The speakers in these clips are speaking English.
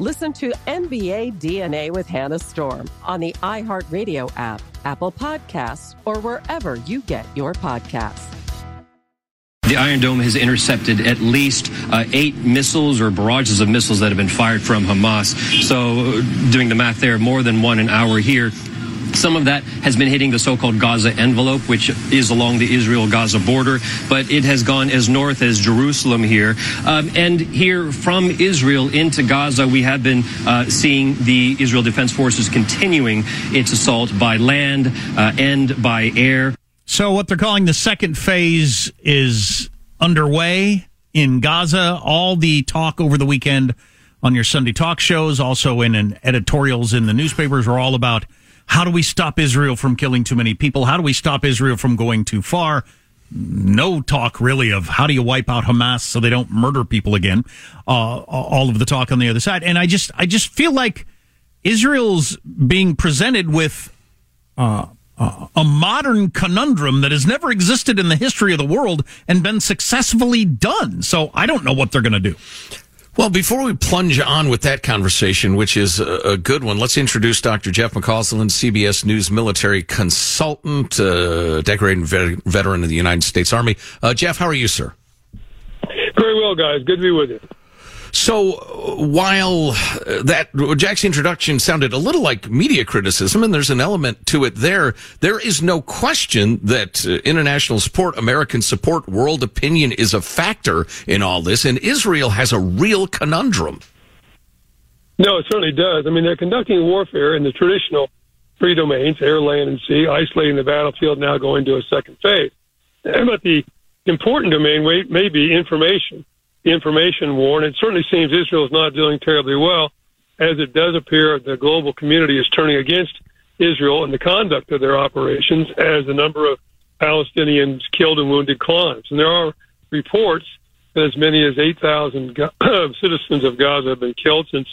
Listen to NBA DNA with Hannah Storm on the iHeartRadio app, Apple Podcasts, or wherever you get your podcasts. The Iron Dome has intercepted at least uh, eight missiles or barrages of missiles that have been fired from Hamas. So, doing the math there, more than one an hour here. Some of that has been hitting the so-called Gaza envelope, which is along the Israel-Gaza border, but it has gone as north as Jerusalem here. Um, and here from Israel into Gaza, we have been uh, seeing the Israel Defense Forces continuing its assault by land uh, and by air. So, what they're calling the second phase is underway in Gaza. All the talk over the weekend on your Sunday talk shows, also in editorials in the newspapers, are all about how do we stop Israel from killing too many people? How do we stop Israel from going too far? No talk really of how do you wipe out Hamas so they don't murder people again. Uh, all of the talk on the other side, and I just I just feel like Israel's being presented with uh, uh, a modern conundrum that has never existed in the history of the world and been successfully done. So I don't know what they're going to do. Well, before we plunge on with that conversation, which is a, good one, let's introduce Dr. Jeff McCausland, CBS News military consultant, uh, decorated vet- veteran of the United States Army. Uh, Jeff, how are you, sir? Very well, guys. Good to be with you. So while that Jack's introduction sounded a little like media criticism, and there's an element to it there, there is no question that uh, international support, American support, world opinion is a factor in all this, and Israel has a real conundrum. No, it certainly does. I mean, they're conducting warfare in the traditional three domains, air, land, and sea, isolating the battlefield, now going to a second phase. But the important domain may be information information war, and it certainly seems Israel is not doing terribly well, as it does appear the global community is turning against Israel and the conduct of their operations as the number of Palestinians killed and wounded climbs. And there are reports that as many as 8,000 citizens of Gaza have been killed since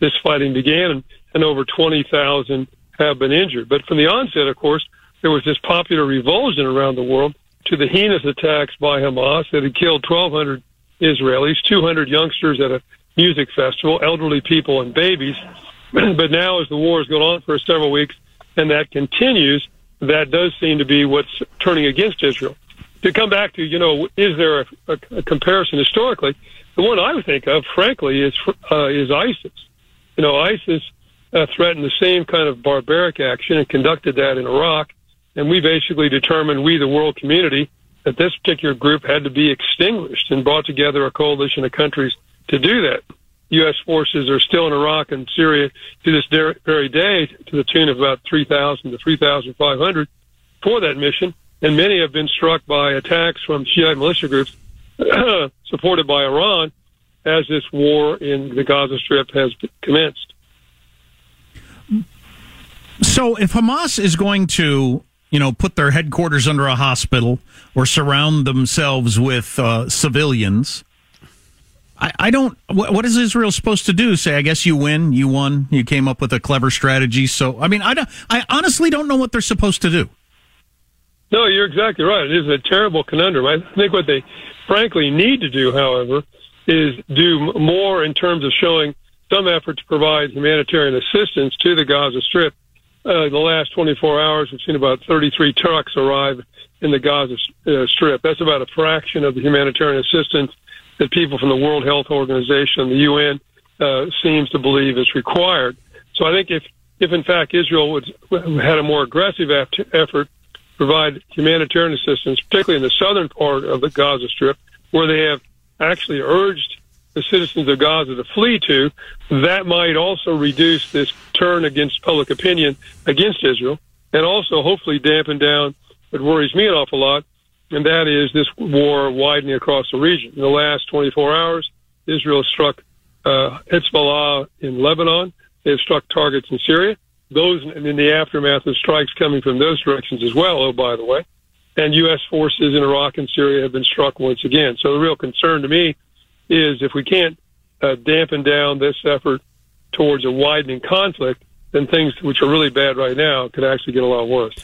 this fighting began, and, and over 20,000 have been injured. But from the onset, of course, there was this popular revulsion around the world to the heinous attacks by Hamas that had killed 1,200 Israelis, 200 youngsters at a music festival, elderly people and babies. but now, as the war has gone on for several weeks and that continues, that does seem to be what's turning against Israel. To come back to, you know, is there a, a, a comparison historically? The one I would think of, frankly, is uh, is ISIS. You know, ISIS uh, threatened the same kind of barbaric action and conducted that in Iraq, and we basically determined, we the world community, that this particular group had to be extinguished and brought together a coalition of countries to do that. U.S. forces are still in Iraq and Syria to this very day to the tune of about 3,000 to 3,500 for that mission. And many have been struck by attacks from Shiite militia groups supported by Iran as this war in the Gaza Strip has commenced. So if Hamas is going to, you know, put their headquarters under a hospital or surround themselves with uh, civilians, I, I don't. What, what is Israel supposed to do? Say, I guess you win, you won, you came up with a clever strategy. So, I mean, I don't. I honestly don't know what they're supposed to do. No, you're exactly right. It is a terrible conundrum. I think what they frankly need to do, however, is do more in terms of showing some effort to provide humanitarian assistance to the Gaza Strip. Uh, the last 24 hours, we've seen about 33 trucks arrive in the Gaza uh, Strip. That's about a fraction of the humanitarian assistance that people from the World Health Organization, the UN, uh, seems to believe is required. So I think if, if in fact Israel would had a more aggressive effort to provide humanitarian assistance, particularly in the southern part of the Gaza Strip, where they have actually urged the citizens of Gaza to flee to, that might also reduce this turn against public opinion against Israel, and also hopefully dampen down what worries me an awful lot, and that is this war widening across the region. In the last 24 hours, Israel struck uh, Hezbollah in Lebanon. They've struck targets in Syria. Those and in the aftermath of strikes coming from those directions as well. Oh, by the way, and U.S. forces in Iraq and Syria have been struck once again. So the real concern to me is if we can't uh, dampen down this effort towards a widening conflict, then things which are really bad right now could actually get a lot worse.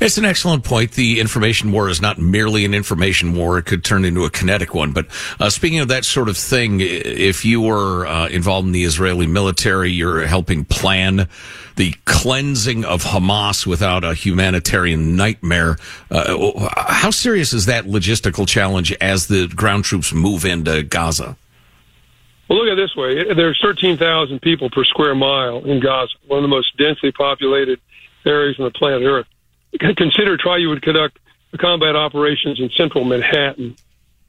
It's an excellent point. The information war is not merely an information war; it could turn into a kinetic one. But uh, speaking of that sort of thing, if you were uh, involved in the Israeli military, you're helping plan the cleansing of Hamas without a humanitarian nightmare. Uh, how serious is that logistical challenge as the ground troops move into Gaza? Well, look at it this way. There's 13,000 people per square mile in Gaza, one of the most densely populated areas on the planet Earth. Consider try you would conduct combat operations in central Manhattan.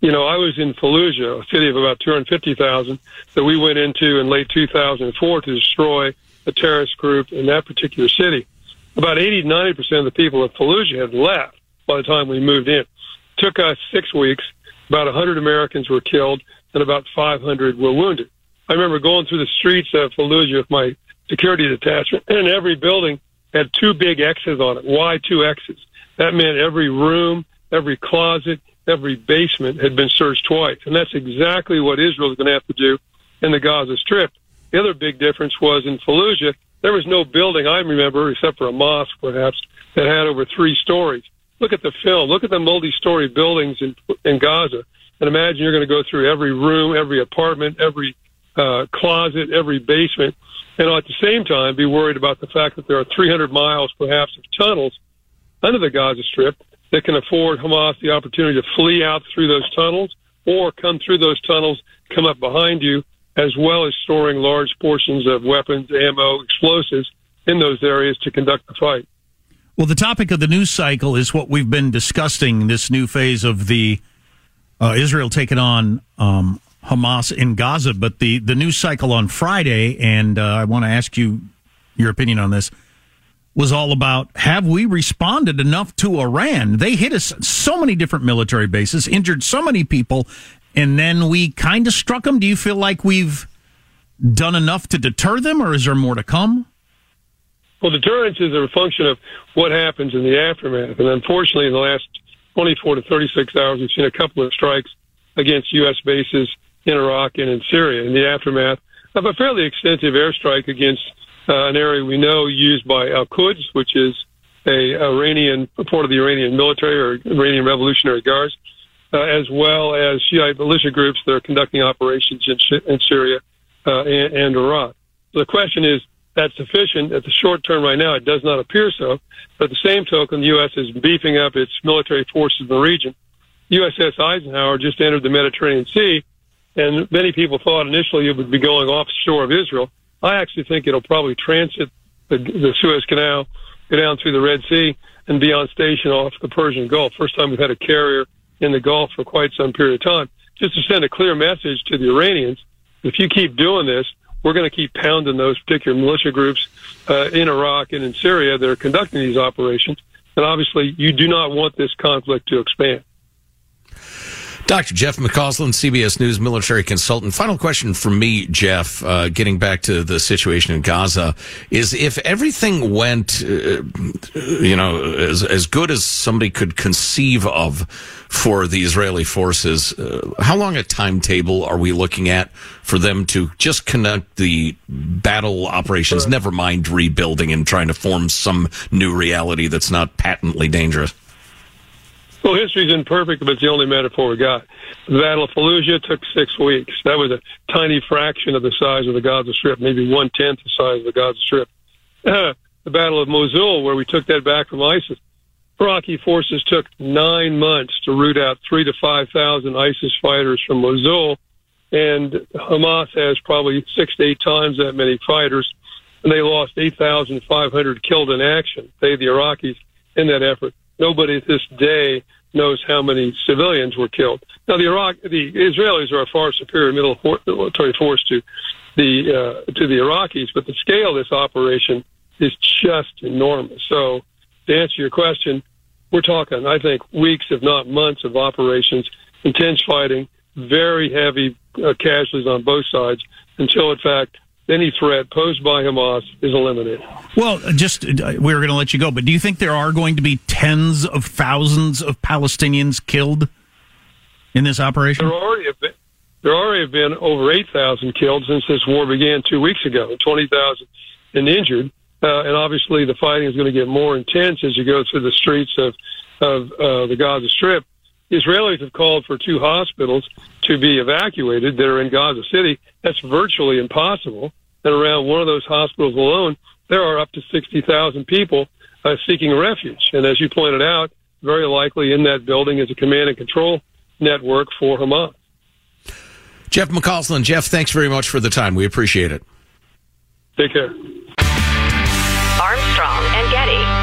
You know, I was in Fallujah, a city of about 250,000 that we went into in late 2004 to destroy a terrorist group in that particular city. About 80 to 90% of the people at Fallujah had left by the time we moved in. It took us six weeks. About 100 Americans were killed and about 500 were wounded. I remember going through the streets of Fallujah with my security detachment, and every building had two big X's on it. Why two X's? That meant every room, every closet, every basement had been searched twice. And that's exactly what Israel is going to have to do in the Gaza Strip. The other big difference was in Fallujah, there was no building I remember, except for a mosque perhaps, that had over three stories. Look at the film. Look at the multi-story buildings in, in Gaza and imagine you're going to go through every room, every apartment, every uh, closet, every basement, and at the same time be worried about the fact that there are 300 miles perhaps of tunnels under the Gaza Strip that can afford Hamas the opportunity to flee out through those tunnels or come through those tunnels, come up behind you, as well as storing large portions of weapons, ammo, explosives in those areas to conduct the fight. Well, the topic of the news cycle is what we've been discussing this new phase of the uh, Israel taking on um, Hamas in Gaza. But the, the news cycle on Friday, and uh, I want to ask you your opinion on this, was all about have we responded enough to Iran? They hit us so many different military bases, injured so many people, and then we kind of struck them. Do you feel like we've done enough to deter them, or is there more to come? Well, deterrence is a function of what happens in the aftermath. And unfortunately, in the last 24 to 36 hours, we've seen a couple of strikes against U.S. bases in Iraq and in Syria in the aftermath of a fairly extensive airstrike against uh, an area we know used by Al Quds, which is a Iranian part of the Iranian military or Iranian Revolutionary Guards, uh, as well as Shiite militia groups that are conducting operations in, in Syria uh, and, and Iraq. So the question is, that's sufficient. At the short term right now, it does not appear so. But at the same token, the U.S. is beefing up its military forces in the region. USS Eisenhower just entered the Mediterranean Sea, and many people thought initially it would be going offshore of Israel. I actually think it'll probably transit the, the Suez Canal, go down through the Red Sea, and be on station off the Persian Gulf. First time we've had a carrier in the Gulf for quite some period of time. Just to send a clear message to the Iranians, if you keep doing this, we're going to keep pounding those particular militia groups uh, in Iraq and in Syria that are conducting these operations. And obviously, you do not want this conflict to expand. Dr. Jeff McCausland, CBS News military consultant. Final question from me, Jeff, uh, getting back to the situation in Gaza, is if everything went, uh, you know, as, as good as somebody could conceive of for the Israeli forces, uh, how long a timetable are we looking at for them to just connect the battle operations, never mind rebuilding and trying to form some new reality that's not patently dangerous? Well, history's imperfect, but it's the only metaphor we got. The Battle of Fallujah took six weeks. That was a tiny fraction of the size of the Gaza Strip, maybe one tenth the size of the Gaza Strip. Uh, the Battle of Mosul, where we took that back from ISIS, Iraqi forces took nine months to root out three to five thousand ISIS fighters from Mosul, and Hamas has probably six to eight times that many fighters, and they lost eight thousand five hundred killed in action. They, the Iraqis, in that effort nobody at this day knows how many civilians were killed. Now, the Iraq, the Israelis are a far superior military force to the uh, to the Iraqis, but the scale of this operation is just enormous. So, to answer your question, we're talking, I think, weeks, if not months, of operations, intense fighting, very heavy uh, casualties on both sides, until, in fact, any threat posed by Hamas is eliminated. Well, just uh, we're going to let you go, but do you think there are going to be tens of thousands of Palestinians killed in this operation? There already have been, there already have been over 8,000 killed since this war began two weeks ago, 20,000 and injured. Uh, and obviously, the fighting is going to get more intense as you go through the streets of of uh, the Gaza Strip. Israelis have called for two hospitals to be evacuated that are in Gaza City. That's virtually impossible. And around one of those hospitals alone, there are up to 60,000 people uh, seeking refuge. And as you pointed out, very likely in that building is a command and control network for Hamas. Jeff McCausland, Jeff, thanks very much for the time. We appreciate it. Take care. Armstrong and Getty.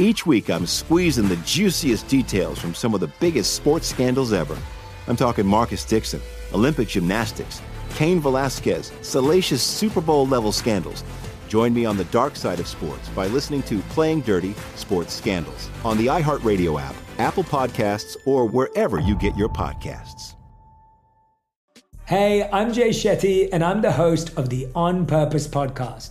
Each week, I'm squeezing the juiciest details from some of the biggest sports scandals ever. I'm talking Marcus Dixon, Olympic gymnastics, Cain Velasquez, salacious Super Bowl level scandals. Join me on the dark side of sports by listening to Playing Dirty Sports Scandals on the iHeartRadio app, Apple Podcasts, or wherever you get your podcasts. Hey, I'm Jay Shetty, and I'm the host of the On Purpose podcast.